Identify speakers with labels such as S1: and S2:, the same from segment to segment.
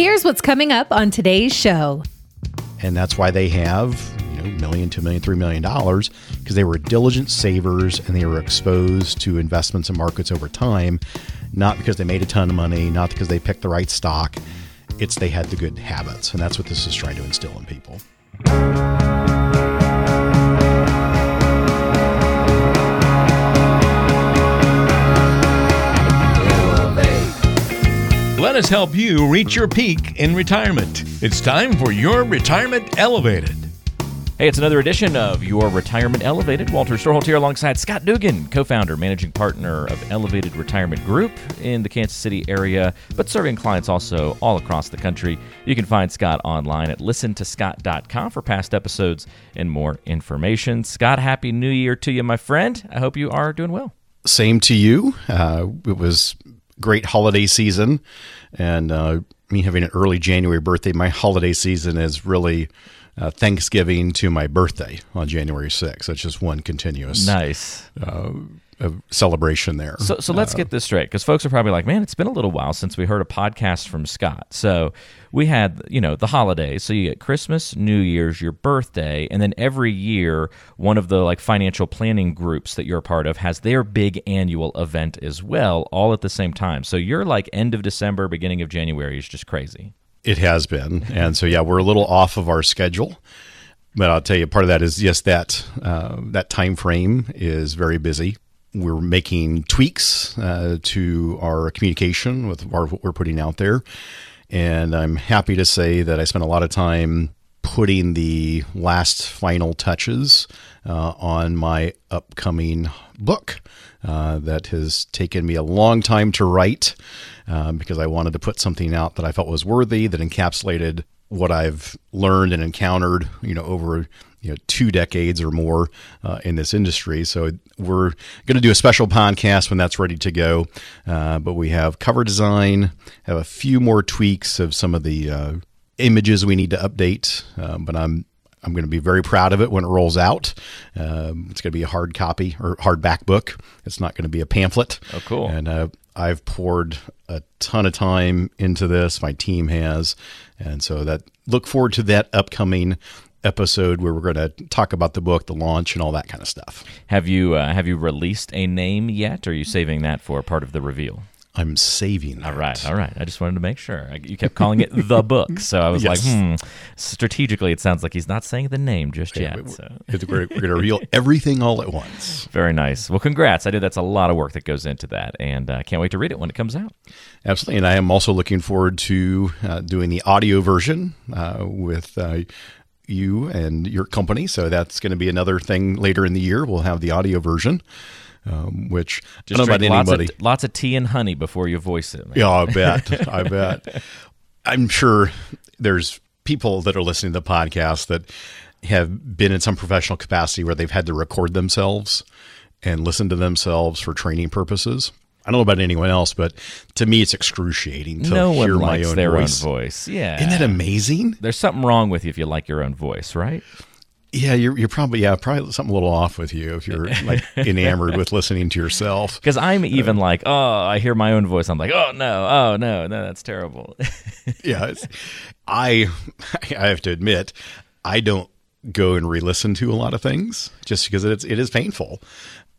S1: Here's what's coming up on today's show.
S2: And that's why they have, you know, million, two million, three million dollars, because they were diligent savers and they were exposed to investments and markets over time, not because they made a ton of money, not because they picked the right stock. It's they had the good habits. And that's what this is trying to instill in people.
S3: Us help you reach your peak in retirement. It's time for your Retirement Elevated.
S4: Hey, it's another edition of Your Retirement Elevated. Walter Storholt here alongside Scott Dugan, co founder, managing partner of Elevated Retirement Group in the Kansas City area, but serving clients also all across the country. You can find Scott online at listentoscott.com for past episodes and more information. Scott, Happy New Year to you, my friend. I hope you are doing well.
S2: Same to you. Uh, it was great holiday season, and uh, me having an early January birthday, my holiday season is really uh, Thanksgiving to my birthday on January 6th. It's just one continuous
S4: Nice.
S2: uh, uh, celebration there.
S4: So, so let's get this straight because folks are probably like, man, it's been a little while since we heard a podcast from Scott. So we had, you know, the holidays. So you get Christmas, New Year's, your birthday, and then every year, one of the like financial planning groups that you're a part of has their big annual event as well, all at the same time. So you're like end of December, beginning of January is just crazy.
S2: It has been, and so yeah, we're a little off of our schedule. But I'll tell you, part of that is yes, that uh, that time frame is very busy. We're making tweaks uh, to our communication with our, what we're putting out there, and I'm happy to say that I spent a lot of time putting the last final touches uh, on my upcoming book uh, that has taken me a long time to write um, because I wanted to put something out that I felt was worthy that encapsulated what I've learned and encountered, you know, over you know two decades or more uh, in this industry. So we're going to do a special podcast when that's ready to go. Uh, but we have cover design, have a few more tweaks of some of the uh, images we need to update. Um, but I'm I'm going to be very proud of it when it rolls out. Um, it's going to be a hard copy or hardback book. It's not going to be a pamphlet.
S4: Oh, cool.
S2: And uh, I've poured a ton of time into this. My team has, and so that look forward to that upcoming episode where we're going to talk about the book, the launch, and all that kind of stuff.
S4: Have you uh, have you released a name yet? Or are you saving that for part of the reveal?
S2: I'm saving.
S4: All right, all right. I just wanted to make sure. I- You kept calling it the book, so I was
S2: Yes.
S4: like, hmm. Strategically, it sounds like he's not saying the name just yet.
S2: we-
S4: So.
S2: We're, we're going to reveal everything all at once.
S4: Very nice. Well, congrats. I know that's a lot of work that goes into that, and I uh, can't wait to read it when it comes out.
S2: Absolutely. And I am also looking forward to uh, doing the audio version uh, with uh, you and your company. So that's going to be another thing later in the year. We'll have the audio version, um, which I
S4: Just
S2: don't know about
S4: drink lots
S2: anybody.
S4: of, lots of tea and honey before you voice it. man.
S2: yeah, I bet. I bet. I'm sure there's people that are listening to the podcast that have been in some professional capacity where they've had to record themselves and listen to themselves for training purposes. I don't know about anyone else, but to me, it's excruciating to
S4: no
S2: hear my own
S4: their
S2: voice.
S4: own voice. Yeah.
S2: Isn't that amazing?
S4: There's something wrong with you if you like your own voice, right?
S2: Yeah, you're, you're probably yeah probably something a little off with you if you're like enamored with listening to yourself.
S4: Because I'm even like, oh, I hear my own voice. I'm like, oh no, oh no, no, that's terrible.
S2: Yeah, it's, I I have to admit I don't go and re-listen to a lot of things just because it's it is painful.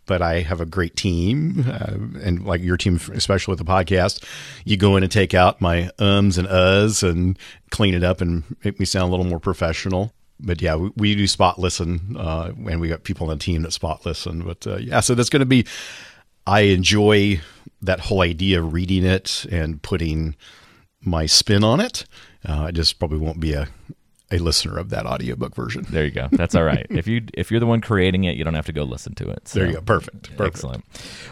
S2: But I have a great team, uh, and like your team, especially with the podcast, you go in and take out my ums and uhs and clean it up and make me sound a little more professional. But yeah, we, we do spot listen, uh, and we got people on the team that spot listen. But uh, yeah, so that's going to be. I enjoy that whole idea of reading it and putting my spin on it. Uh, I just probably won't be a, a listener of that audiobook version.
S4: there you go. That's all right. if you if you're the one creating it, you don't have to go listen to it.
S2: There you go. Perfect. Perfect.
S4: Excellent.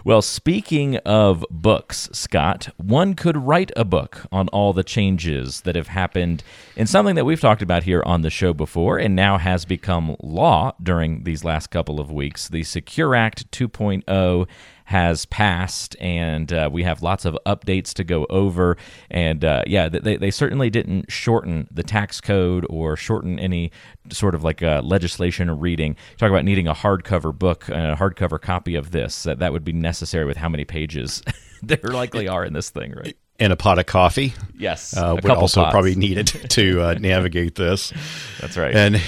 S4: Well, speaking of books, Scott, one could write a book on all the changes that have happened in something that we've talked about here on the show before and now has become law during these last couple of weeks. The Secure Act 2.0 has passed, and uh, we have lots of updates to go over. And uh, yeah, they, they certainly didn't shorten the tax code or shorten any sort of like uh, legislation or reading. Talk about needing a hardcover book, a hardcover copy of this. That that would be necessary with how many pages there likely are in this thing, right?
S2: and a pot of coffee.
S4: Yes,
S2: uh, would also
S4: pots.
S2: probably needed to uh, navigate this.
S4: That's right.
S2: And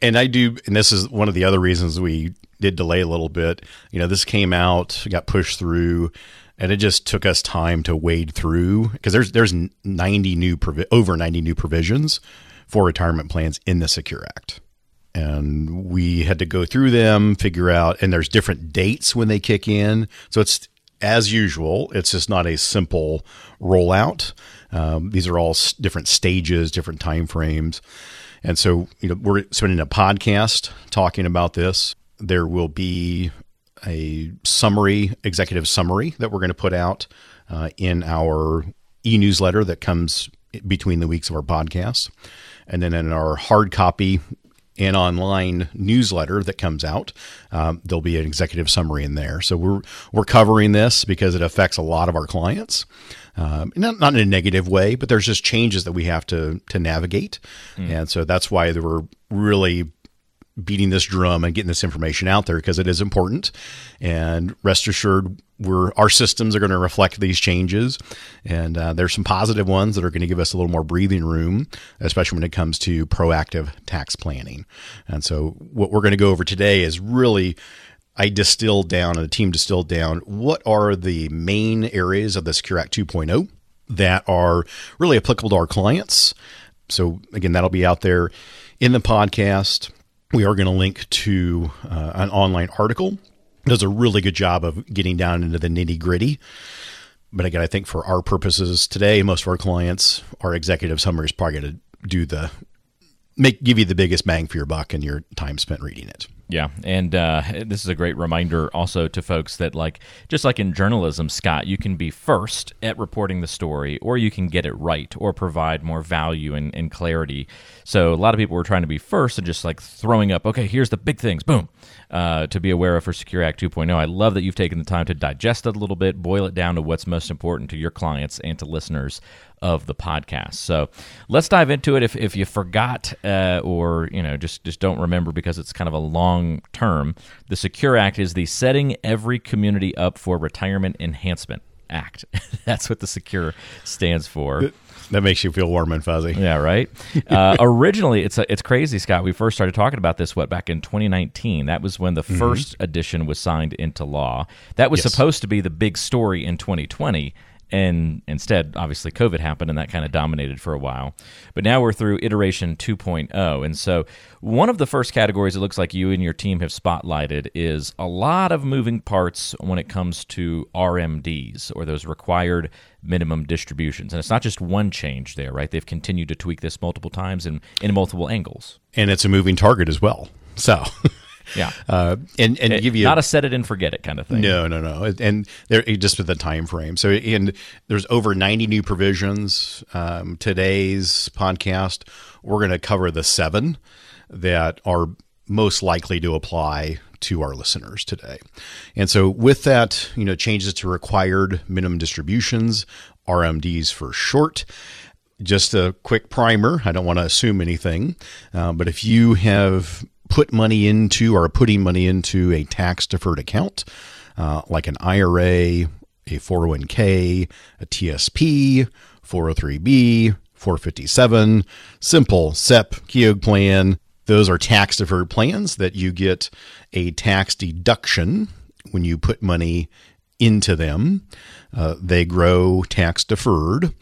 S2: and I do, and this is one of the other reasons we did delay a little bit. You know, this came out, got pushed through, and it just took us time to wade through because there's there's ninety new provi- over ninety new provisions for retirement plans in the Secure Act. And we had to go through them, figure out, and there's different dates when they kick in. So it's as usual, it's just not a simple rollout. Um, these are all s- different stages, different time frames. And so, you know, we're spending a podcast talking about this. There will be a summary, executive summary that we're going to put out uh, in our e newsletter that comes between the weeks of our podcast. And then in our hard copy and online newsletter that comes out, um, there'll be an executive summary in there. So we're we're covering this because it affects a lot of our clients, um, not not in a negative way, but there's just changes that we have to to navigate, and so that's why we're really beating this drum and getting this information out there because it is important. And rest assured, we're our systems are going to reflect these changes, and uh, there's some positive ones that are going to give us a little more breathing room, especially when it comes to proactive tax planning. And so, what we're going to go over today is really. I distilled down, and the team distilled down what are the main areas of the Secure Act 2.0 that are really applicable to our clients. So, again, that'll be out there in the podcast. We are going to link to uh, an online article. Does a really good job of getting down into the nitty gritty. But again, I think for our purposes today, most of our clients, our executive summary is probably going to do the make give you the biggest bang for your buck and your time spent reading it.
S4: Yeah, and uh, this is a great reminder also to folks that, like, just like in journalism, Scott, you can be first at reporting the story, or you can get it right, or provide more value and, and clarity. So a lot of people were trying to be first and just like throwing up, okay, here's the big things, boom, uh, to be aware of for Secure Act 2.0. I love that you've taken the time to digest it a little bit, boil it down to what's most important to your clients and to listeners of the podcast. So let's dive into it. If, if you forgot uh, or you know just just don't remember because it's kind of a long term, the Secure Act is the Setting Every Community Up for Retirement Enhancement Act. That's what the Secure stands for.
S2: That makes you feel warm and fuzzy.
S4: Yeah, right. Uh, originally, it's a, it's crazy, Scott. We first started talking about this what back in 2019. That was when the first edition was signed into law. That was
S2: Yes.
S4: supposed to be the big story in 2020. And instead, obviously, COVID happened and that kind of dominated for a while. But now we're through iteration 2.0. And so, one of the first categories it looks like you and your team have spotlighted is a lot of moving parts when it comes to RMDs or those required minimum distributions. And it's not just one change there, right? They've continued to tweak this multiple times and in multiple angles.
S2: And it's a moving target as well. So,
S4: Yeah.
S2: uh, and and
S4: It-
S2: give you
S4: not a set it and forget it kind of thing.
S2: No, no, no. And there just with the time frame. So, and there's over 90 new provisions. Um, today's podcast, we're going to cover the seven that are most likely to apply to our listeners today. And so, with that, you know, changes to required minimum distributions, RMDs for short. Just a quick primer. I don't want to assume anything, uh, but if you have put money into or putting money into a tax deferred account, uh, like an IRA, a 401k, a TSP, 403b, 457, simple SEP, Keogh plan. Those are tax deferred plans that you get a tax deduction when you put money into them. Uh, they grow tax deferred.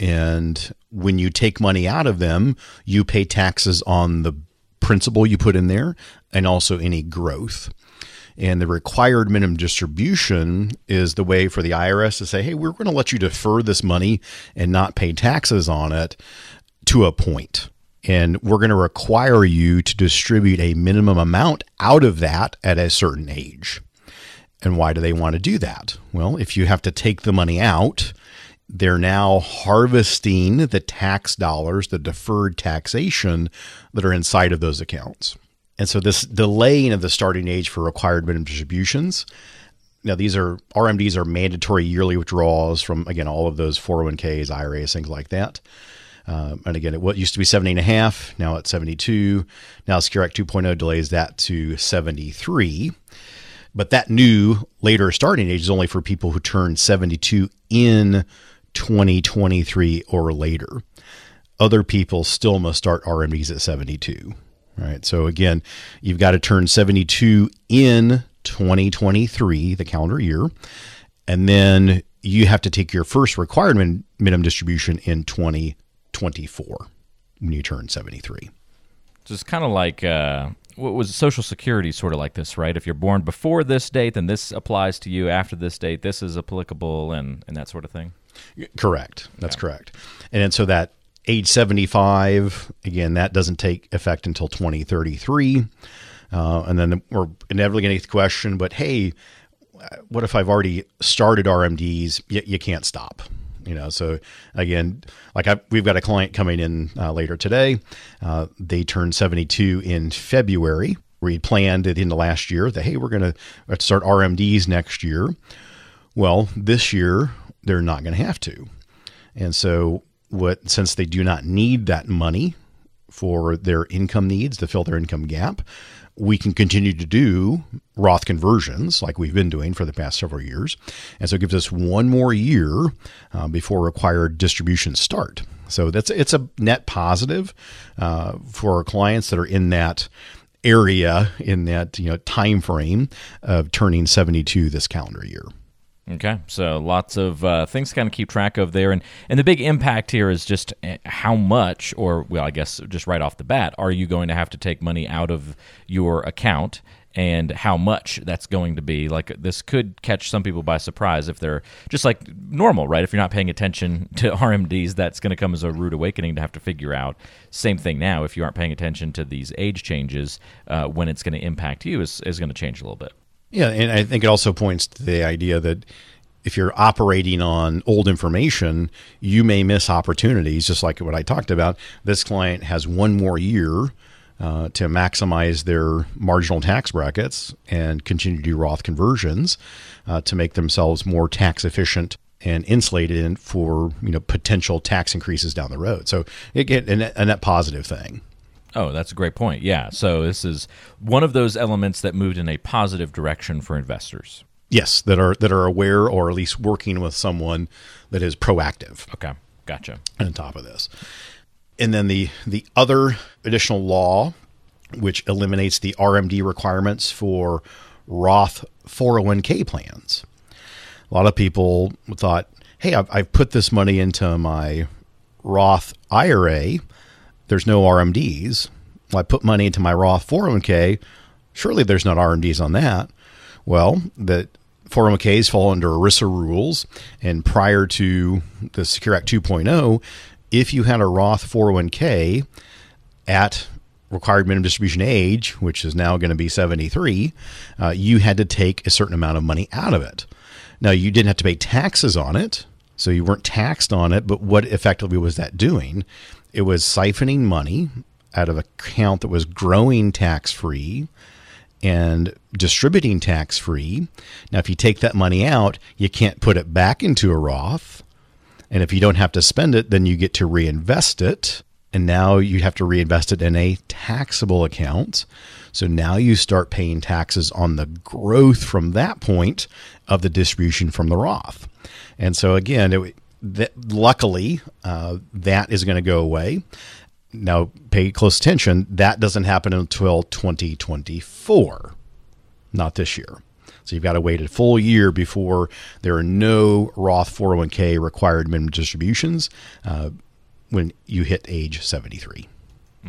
S2: And when you take money out of them, you pay taxes on the principal you put in there and also any growth. And the required minimum distribution is the way for the IRS to say, hey, we're going to let you defer this money and not pay taxes on it to a point. And we're going to require you to distribute a minimum amount out of that at a certain age. And why do they want to do that? Well, if you have to take the money out, they're now harvesting the tax dollars, the deferred taxation that are inside of those accounts. And so this delaying of the starting age for required minimum distributions. Now these are RMDs are mandatory yearly withdrawals from again all of those 401ks, IRAs, things like that. Um, and again, it what used to be 70 and a half, now it's 72. Now Secure Act 2.0 delays that to 73. But that new later starting age is only for people who turn 72 in 2023 or later. Other people still must start RMDs at 72. Right. So again, you've got to turn 72 in 2023, the calendar year, and then you have to take your first required minimum distribution in 2024 when you turn 73.
S4: So it's kind of like uh, what was Social Security, sort of like this, right? If you're born before this date, then this applies to you. After this date, this is applicable, and and that sort of thing.
S2: Correct. That's correct. And then so that age 75, again, that doesn't take effect until 2033. Uh, and then we're inevitably going to get the question, but hey, what if I've already started RMDs? You, you can't stop. You know, so again, like I, we've got a client coming in uh, later today. Uh, they turned 72 in February. We had planned at the end of last year that hey, we're going to start RMDs next year. Well, this year they're not going to have to, and so what? Since they do not need that money for their income needs to fill their income gap, we can continue to do Roth conversions like we've been doing for the past several years. And so it gives us one more year uh, before required distributions start. So that's it's a net positive uh, for our clients that are in that area in that you know time frame of turning 72 this calendar year.
S4: Okay, so lots of uh, things to kind of keep track of there, and and the big impact here is just eh, how much, or well, I guess just right off the bat, are you going to have to take money out of your account, and how much that's going to be? Like this could catch some people by surprise if they're just like normal, right? If you're not paying attention to RMDs, that's going to come as a rude awakening to have to figure out. Same thing now, if you aren't paying attention to these age changes, uh, when it's going to impact you is is going to change a little bit.
S2: Yeah, and I think it also points to the idea that if you're operating on old information, you may miss opportunities, just like what I talked about. This client has one more year uh, to maximize their marginal tax brackets and continue to do Roth conversions uh, to make themselves more tax efficient and insulated for you know potential tax increases down the road. So it get a net, a net positive thing.
S4: Oh, that's a great point. Yeah. So this is one of those elements that moved in a positive direction for investors.
S2: Yes, that are that are aware or at least working with someone that is proactive.
S4: Okay. Gotcha.
S2: On top of this. And then the the other additional law which eliminates the RMD requirements for Roth 401k plans. A lot of people thought, "Hey, I've, I've put this money into my Roth IRA there's no RMDs. Well, I put money into my Roth 401k. Surely there's not RMDs on that. Well, the 401ks fall under ERISA rules. And prior to the Secure Act 2.0, if you had a Roth 401k at required minimum distribution age, which is now going to be 73, uh, you had to take a certain amount of money out of it. Now, you didn't have to pay taxes on it, so you weren't taxed on it, but what effectively was that doing? It was siphoning money out of an account that was growing tax free and distributing tax free. Now, if you take that money out, you can't put it back into a Roth. And if you don't have to spend it, then you get to reinvest it. And now you have to reinvest it in a taxable account. So now you start paying taxes on the growth from that point of the distribution from the Roth. And so again, it, that, luckily, uh, that is going to go away. Now, pay close attention. That doesn't happen until 2024, not this year. So you've got to wait a full year before there are no Roth 401k required minimum distributions uh, when you hit age 73.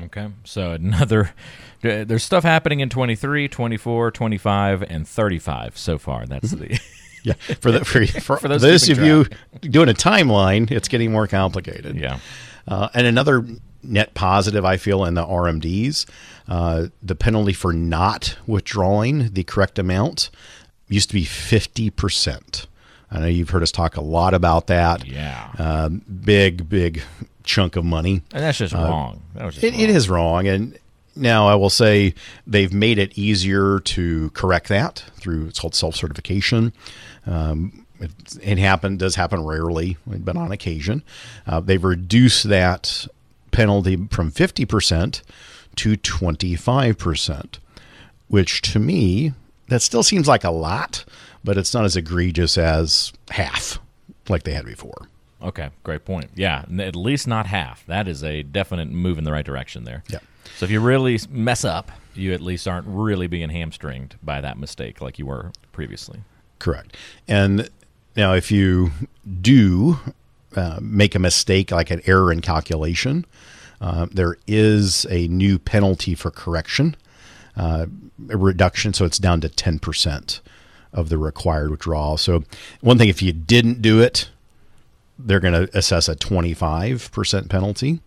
S4: Okay. So another there's stuff happening in 23, 24, 25 and 35 so far. That's the
S2: yeah. For the for, for, for those, those of you doing a timeline, it's getting more complicated.
S4: Yeah.
S2: Uh, and another net positive I feel in the RMDs, uh, the penalty for not withdrawing the correct amount used to be fifty percent. I know you've heard us talk a lot about that.
S4: Yeah.
S2: Uh, big, big chunk of money.
S4: And that's just uh, wrong. That
S2: just it, wrong. it is wrong. And now I will say they've made it easier to correct that through it's called self certification. Um, it, it does happen rarely, but on occasion. Uh, they've reduced that penalty from 50% to 25%, which to me, that still seems like a lot, but it's not as egregious as half like they had before.
S4: Okay, great point. Yeah, at least not half. That is a definite move in the right direction there.
S2: Yeah.
S4: So if you really mess up, you at least aren't really being hamstringed by that mistake like you were previously.
S2: Correct. And now, if you do uh, make a mistake, like an error in calculation, uh, there is a new penalty for correction, uh, a reduction. So it's down to 10% of the required withdrawal. So, one thing, if you didn't do it, they're going to assess a 25% penalty.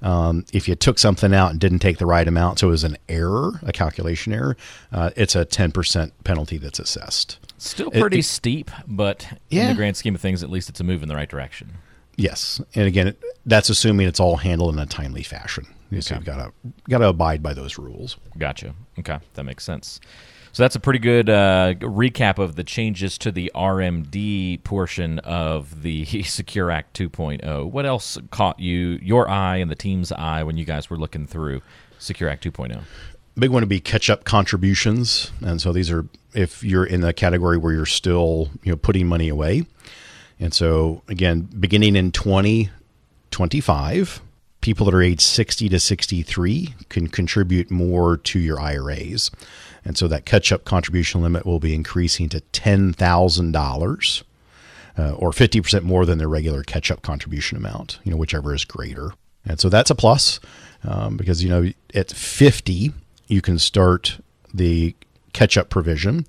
S2: Um, if you took something out and didn't take the right amount, so it was an error, a calculation error, uh, it's a 10% penalty that's assessed.
S4: Still pretty
S2: it-
S4: steep, but in the grand scheme of things, at least it's a move in the right direction.
S2: Yes, and again, that's assuming it's all handled in a timely fashion. So you've got to got to abide by those rules.
S4: Gotcha. Okay, that makes sense. So that's a pretty good uh, recap of the changes to the RMD portion of the Secure Act 2.0. What else caught you, your eye, and the team's eye when you guys were looking through Secure Act oh? 2.0?
S2: Big one to be catch up contributions, and so these are if you're in the category where you're still you know putting money away, and so again, beginning in 2025, people that are age 60 to 63 can contribute more to your IRAs, and so that catch up contribution limit will be increasing to ten thousand dollars. uh, or 50% more than their regular catch up contribution amount, you know, whichever is greater. And so that's a plus um, because, you know, at 50, you can start the catch up provision.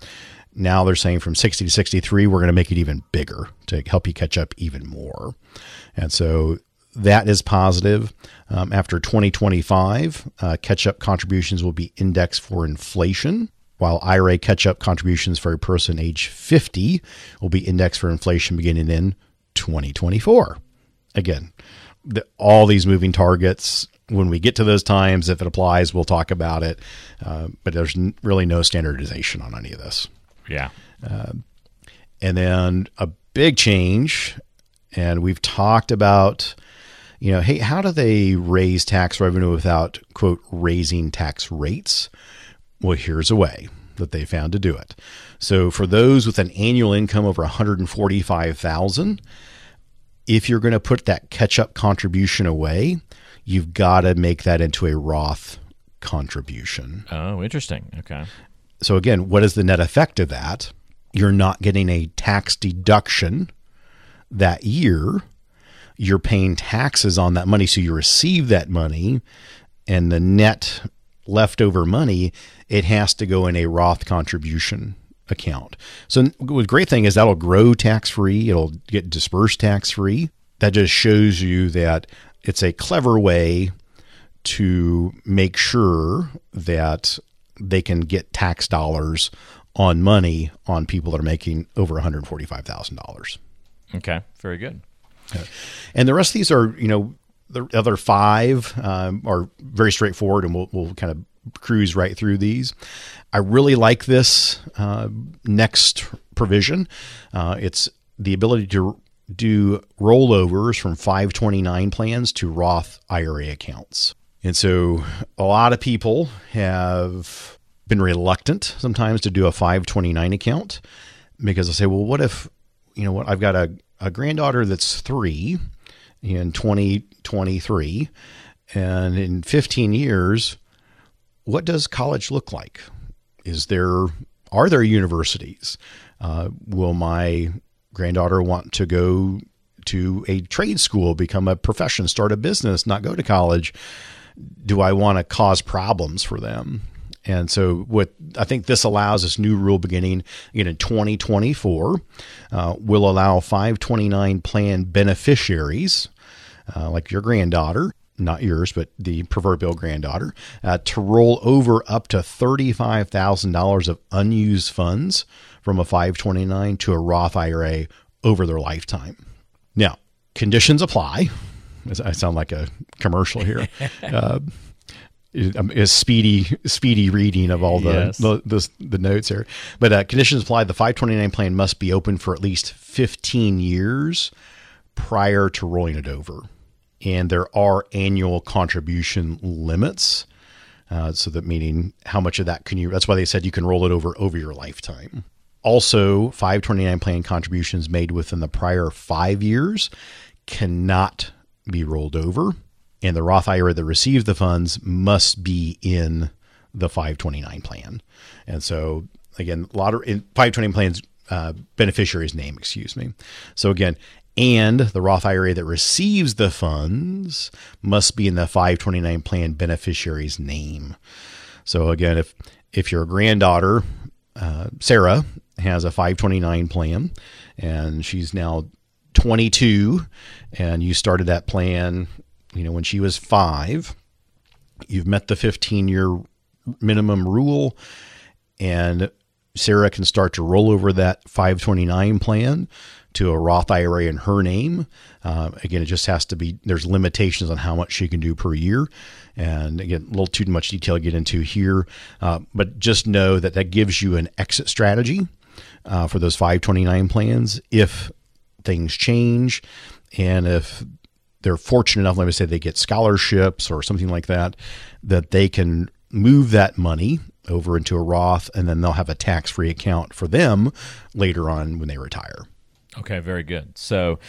S2: Now they're saying from 60 to 63, we're going to make it even bigger to help you catch up even more. And so that is positive. Um, after 2025, uh, catch up contributions will be indexed for inflation while IRA catch up contributions for a person age 50 will be indexed for inflation beginning in 2024. Again, the, all these moving targets, when we get to those times, if it applies, we'll talk about it. Uh, but there's n- really no standardization on any of this.
S4: Yeah.
S2: And then a big change, and we've talked about, you know, hey, how do they raise tax revenue without, quote, raising tax rates? Well, here's a way that they found to do it. So for those with an annual income over 145,000, if you're going to put that catch-up contribution away, you've got to make that into a Roth contribution.
S4: Oh, interesting. Okay.
S2: So again, what is the net effect of that? You're not getting a tax deduction that year. You're paying taxes on that money, so you receive that money, and the net leftover money it has to go in a Roth contribution account. So the great thing is that'll grow tax free. It'll get dispersed tax free. That just shows you that it's a clever way to make sure that they can get tax dollars on money on people that are making over $145,000.
S4: Okay. Very good.
S2: And the rest of these are, you know, the other five um, are very straightforward, and we'll, we'll kind of cruise right through these. I really like this uh, next provision. Uh, it's the ability to do rollovers from 529 plans to Roth IRA accounts. And so a lot of people have been reluctant sometimes to do a 529 account because they'll say, well, what if, you know what, I've got a, a granddaughter that's three in 2023, and in 15 years, what does college look like? Is there, are there universities? Uh, will my granddaughter want to go to a trade school, become a profession, start a business, not go to college? Do I want to cause problems for them? And so, what I think this allows this new rule beginning again in 2024 uh, will allow 529 plan beneficiaries, uh, like your granddaughter, not yours, but the proverbial granddaughter, uh, to roll over up to $35,000 of unused funds from a 529 to a Roth IRA over their lifetime. Now, conditions apply. I sound like a commercial here. a speedy speedy reading of all the
S4: Yes.
S2: the, the, the notes here. But uh, conditions apply. The 529 plan must be open for at least 15 years prior to rolling it over, and there are annual contribution limits. Uh, so that meaning how much of that can you? That's why they said you can roll it over over your lifetime. Also, 529 plan contributions made within the prior five years cannot be rolled over, and the Roth IRA that receives the funds must be in the 529 plan. And so, again, a lot of 529 plans uh, beneficiary's name, excuse me. So again, and the Roth IRA that receives the funds must be in the 529 plan beneficiary's name. So again, if if your granddaughter uh, Sarah has a 529 plan, and she's now 22, and you started that plan, you know, when she was five, you've met the 15 year minimum rule, and Sarah can start to roll over that 529 plan to a Roth IRA in her name. Uh, again, it just has to be, there's limitations on how much she can do per year. And again, a little too much detail to get into here. Uh, but just know that that gives you an exit strategy uh, for those 529 plans if things change and if they're fortunate enough, let me say they get scholarships or something like that, that they can move that money over into a Roth and then they'll have a tax free account for them later on when they retire.
S4: Okay, very good. So,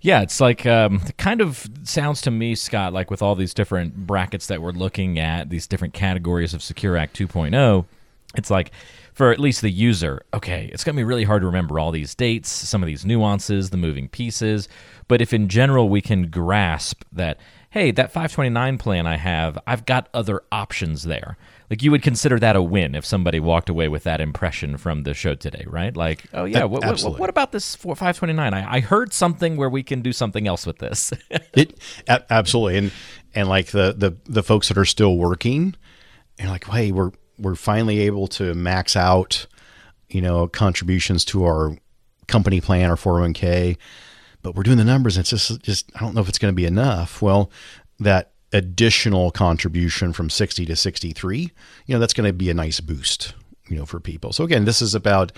S4: yeah, it's like um, kind of sounds to me, Scott, like with all these different brackets that we're looking at, these different categories of Secure Act 2.0, it's like for at least the user, okay, it's going to be really hard to remember all these dates, some of these nuances, the moving pieces. But if in general we can grasp that, hey, that 529 plan I have, I've got other options there like you would consider that a win if somebody walked away with that impression from the show today, right? Like, oh yeah, what, what, what, about this for 529? I, I heard something where we can do something else with this.
S2: it absolutely, and and like the the the folks that are still working, and like, hey, we're we're finally able to max out, you know, contributions to our company plan or 401k, but we're doing the numbers. And it's just just I don't know if it's going to be enough. Well, that additional contribution from 60 to 63, you know, that's going to be a nice boost, you know, for people. So again, this is about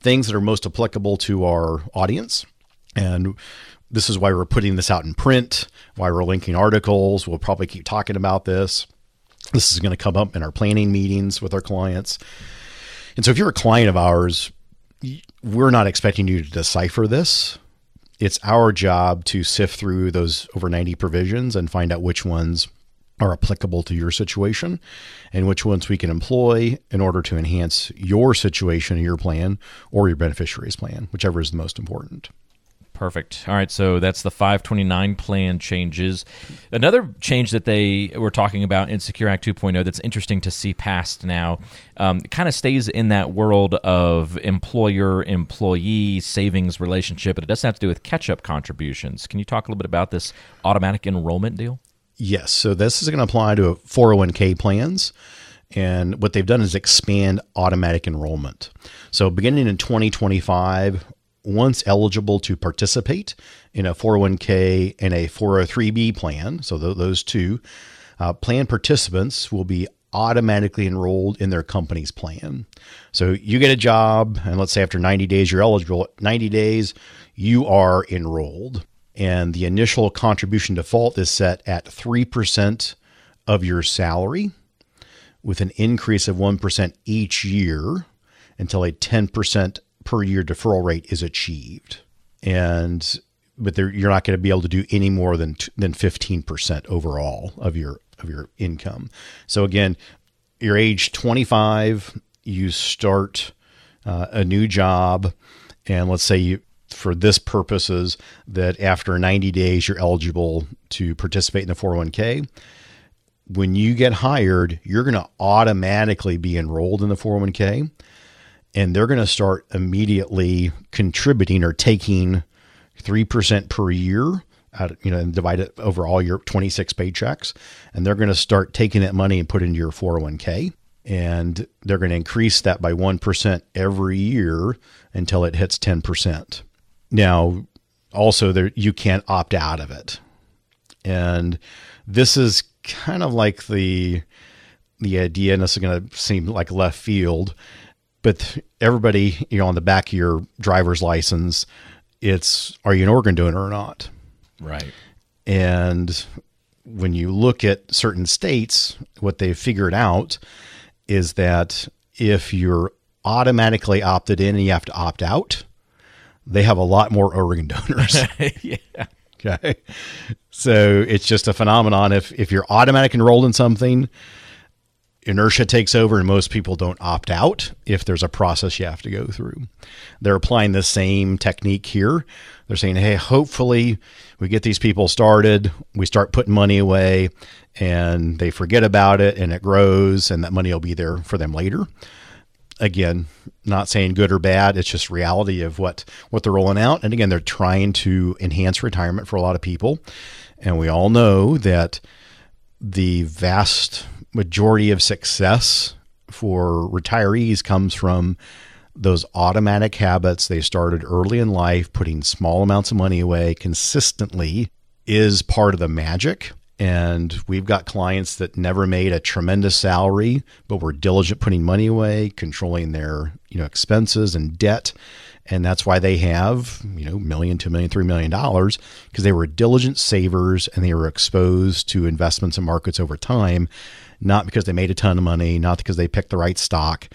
S2: things that are most applicable to our audience. And this is why we're putting this out in print, why we're linking articles. We'll probably keep talking about this. This is going to come up in our planning meetings with our clients. And so if you're a client of ours, we're not expecting you to decipher this it's our job to sift through those over 90 provisions and find out which ones are applicable to your situation and which ones we can employ in order to enhance your situation, your plan, or your beneficiary's plan, whichever is the most important.
S4: Perfect. All right, so that's the 529 plan changes. Another change that they were talking about in Secure Act 2.0 that's interesting to see passed now um, kind of stays in that world of employer employee savings relationship, but it doesn't have to do with catch up contributions. Can you talk a little bit about this automatic enrollment deal?
S2: Yes. So this is going to apply to 401k plans. And what they've done is expand automatic enrollment. So beginning in 2025, once eligible to participate in a 401k and a 403b plan, so th- those two, uh, plan participants will be automatically enrolled in their company's plan. So you get a job, and let's say after 90 days you're eligible. 90 days, you are enrolled, and the initial contribution default is set at 3% of your salary with an increase of 1% each year until a 10% per year deferral rate is achieved. And but you're not going to be able to do any more than than 15% overall of your of your income. So again, you're age 25, you start uh, a new job, and let's say you for this purposes that after 90 days you're eligible to participate in the 401k. When you get hired, you're going to automatically be enrolled in the 401k and they're going to start immediately contributing or taking 3% per year out, you know, and divide it over all your 26 paychecks. And they're going to start taking that money and put it into your 401k. And they're going to increase that by 1% every year until it hits 10%. Now, also there you can't opt out of it. And this is kind of like the the idea, and this is going to seem like left field, but everybody, you know, on the back of your driver's license, it's are you an organ donor or not?
S4: Right.
S2: And when you look at certain states, what they've figured out is that if you're automatically opted in and you have to opt out, they have a lot more organ donors.
S4: yeah.
S2: Okay. So it's just a phenomenon. If if you're automatic enrolled in something, inertia takes over and most people don't opt out if there's a process you have to go through. They're applying the same technique here. They're saying, hey, hopefully we get these people started, we start putting money away, and they forget about it and it grows, and that money will be there for them later. Again, not saying good or bad, it's just reality of what, what they're rolling out. And again, they're trying to enhance retirement for a lot of people. And we all know that the vast majority of success for retirees comes from those automatic habits they started early in life, putting small amounts of money away consistently is part of the magic. And we've got clients that never made a tremendous salary, but were diligent putting money away, controlling their you know expenses and debt, and that's why they have you know million, two million, three million dollars because they were diligent savers and they were exposed to investments and markets over time, not because they made a ton of money, not because they picked the right stock.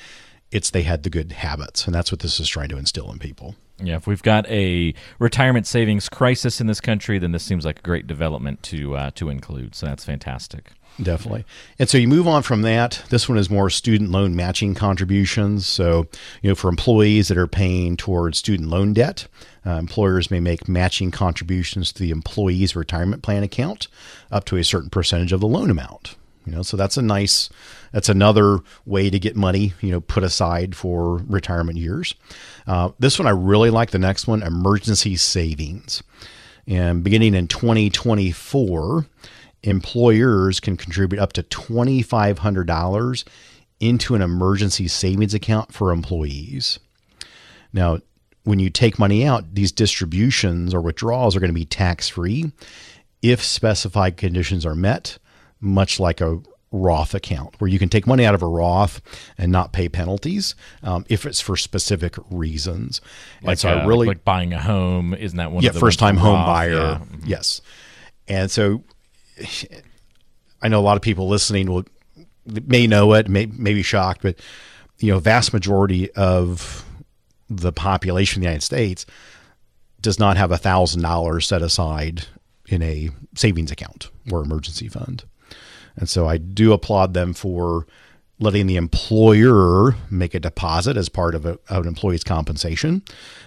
S2: It's they had the good habits, and that's what this is trying to instill in people.
S4: Yeah, if we've got a retirement savings crisis in this country, then this seems like a great development to uh, to include. So that's fantastic.
S2: Definitely. And so you move on from that. This one is more student loan matching contributions. So, you know, for employees that are paying towards student loan debt, uh, employers may make matching contributions to the employee's retirement plan account up to a certain percentage of the loan amount. You know, so that's a nice, that's another way to get money, you know, put aside for retirement years. Uh, this one I really like. The next one, emergency savings. And beginning in 2024, employers can contribute up to $2,500 into an emergency savings account for employees. Now, when you take money out, these distributions or withdrawals are going to be tax free if specified conditions are met, much like a Roth account, where you can take money out of a Roth and not pay penalties um, if it's for specific reasons.
S4: Like,
S2: and so
S4: uh,
S2: I really,
S4: like buying a home, isn't that one?
S2: yeah,
S4: of the
S2: first time home
S4: Roth?
S2: buyer.
S4: Yeah.
S2: Yes. And so I know a lot of people listening will may know it, may, may be shocked, but you know, vast majority of the population of the United States does not have a thousand dollars set aside in a savings account or emergency fund. And so I do applaud them for letting the employer make a deposit as part of, a, of an employee's compensation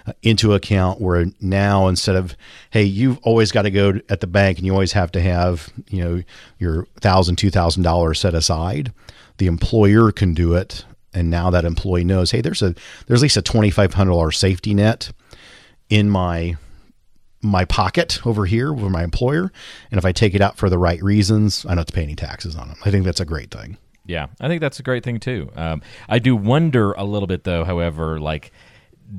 S2: uh, into account where now instead of hey you've always got to go at the bank and you always have to have you know your thousand two thousand dollars set aside the employer can do it. And now that employee knows hey there's a there's at least a $2500 safety net in my my pocket over here with my employer. And if i take it out for the right reasons i don't have to pay any taxes on them i think that's a great thing
S4: Yeah, I think that's a great thing too. Um, I do wonder a little bit though, however, like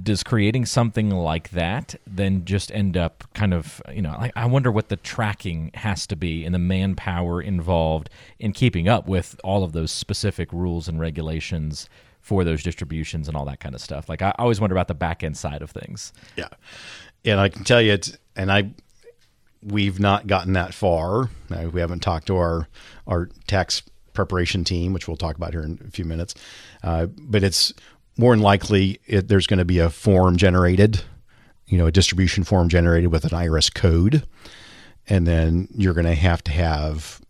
S4: does creating something like that then just end up kind of you know like, i wonder what the tracking has to be and the manpower involved in keeping up with all of those specific rules and regulations for those distributions and all that kind of stuff like i always wonder about the back end side of things
S2: Yeah. And I can tell you, it's, and I, we've not gotten that far. Uh, we haven't talked to our, our tax preparation team, which we'll talk about here in a few minutes. Uh, but it's more than likely it, there's going to be a form generated, you know, a distribution form generated with an IRS code. And then you're going to have to have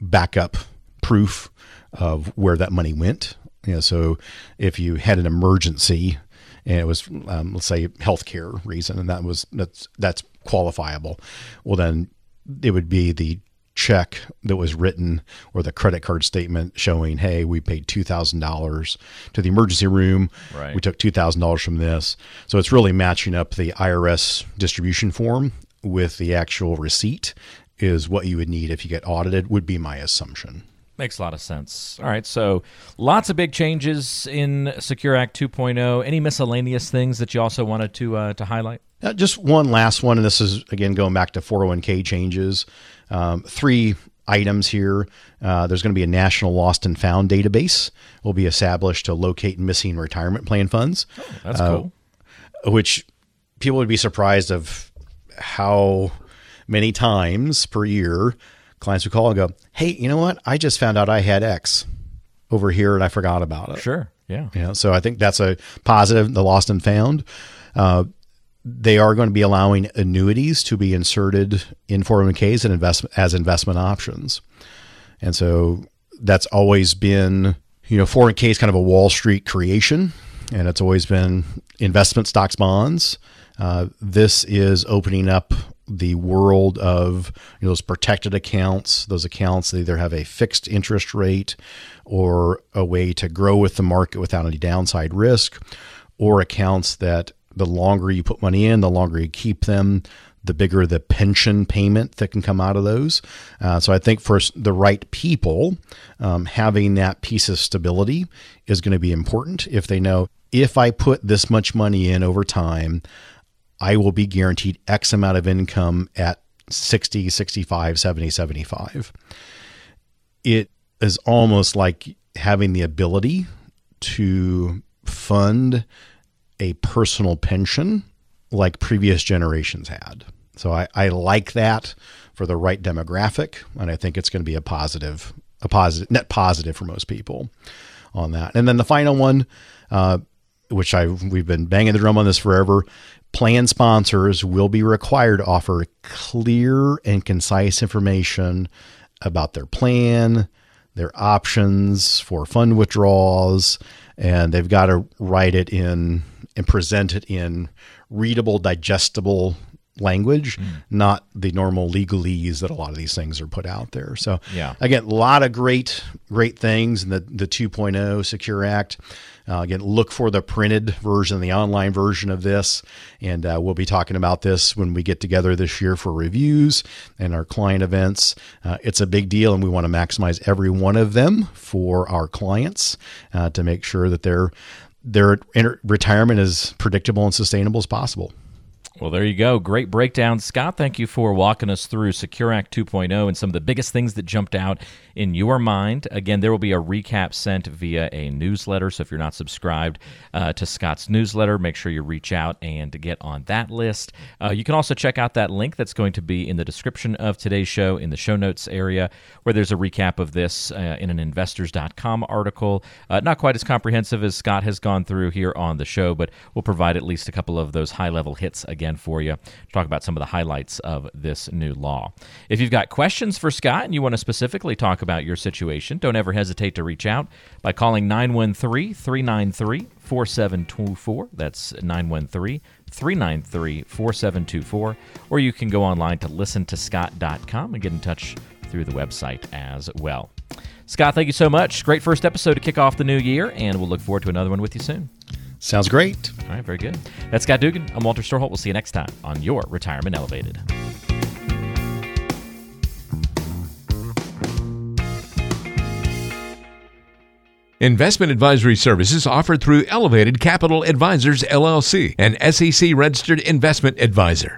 S2: backup proof of where that money went. You know, so if you had an emergency and it was, um, let's say, healthcare reason, and that was that's that's qualifiable, well then it would be the check that was written or the credit card statement showing, hey, we paid two thousand dollars to the emergency room.
S4: Right.
S2: We took two thousand dollars from this, so it's really matching up the IRS distribution form with the actual receipt. Is what you would need if you get audited. Would be my assumption.
S4: Makes a lot of sense. All right, so lots of big changes in Secure Act 2.0. Any miscellaneous things that you also wanted to uh, to highlight?
S2: Uh, just one last one, and this is again going back to 401k changes. Um, three items here. Uh, there's going to be a national lost and found database will be established to locate missing retirement plan funds,
S4: That's
S2: Uh,
S4: cool.
S2: which people would be surprised of how many times per year clients would call and go, "Hey, you know what? I just found out I had X over here and I forgot about it."
S4: Sure. Yeah.
S2: You know, so I think that's a positive. The lost and found. Uh, they are going to be allowing annuities to be inserted in 401ks and as investment options. And so that's always been, you know, 401k is kind of a Wall Street creation, and it's always been investment stocks, bonds. Uh, this is opening up the world of you know, those protected accounts. Those accounts that either have a fixed interest rate or a way to grow with the market without any downside risk, or accounts that the longer you put money in, the longer you keep them, the bigger the pension payment that can come out of those. Uh, so I think for the right people, um, having that piece of stability is going to be important if they know if I put this much money in over time, I will be guaranteed X amount of income at 60, 65, 70, 75. It is almost like having the ability to fund a personal pension like previous generations had. So I, I like that for the right demographic, and I think it's going to be a positive, a positive net positive for most people on that. And then the final one, uh, which I we've been banging the drum on this forever. Plan sponsors will be required to offer clear and concise information about their plan, their options for fund withdrawals, and they've got to write it in and present it in readable, digestible language, mm. not the normal legalese that a lot of these things are put out there. So,
S4: yeah.
S2: again, a lot of great, great things in the, the 2.0 Secure Act. Uh, again, look for the printed version, the online version of this. And uh, we'll be talking about this when we get together this year for reviews and our client events. Uh, it's a big deal, and we want to maximize every one of them for our clients uh, to make sure that their their retirement as predictable and sustainable as possible.
S4: Well, there you go. Great breakdown. Scott, thank you for walking us through Secure Act 2.0 and some of the biggest things that jumped out in your mind. Again, there will be a recap sent via a newsletter. So if you're not subscribed uh, to Scott's newsletter, make sure you reach out and get on that list. Uh, you can also check out that link that's going to be in the description of today's show in the show notes area, where there's a recap of this uh, in an investors.com article. Uh, not quite as comprehensive as Scott has gone through here on the show, but we'll provide at least a couple of those high level hits again for you to talk about some of the highlights of this new law. If you've got questions for Scott and you want to specifically talk about your situation, don't ever hesitate to reach out by calling 913 393 4724. That's 913 393 4724. Or you can go online to listentoscott.com and get in touch through the website as well. Scott, thank you so much. Great first episode to kick off the new year, and we'll look forward to another one with you soon.
S2: Sounds great.
S4: All right, very good. That's Scott Dougan. I'm Walter Storholt. We'll see you next time on Your Retirement Elevated.
S3: Investment advisory services offered through Elevated Capital Advisors LLC, an SEC registered investment advisor.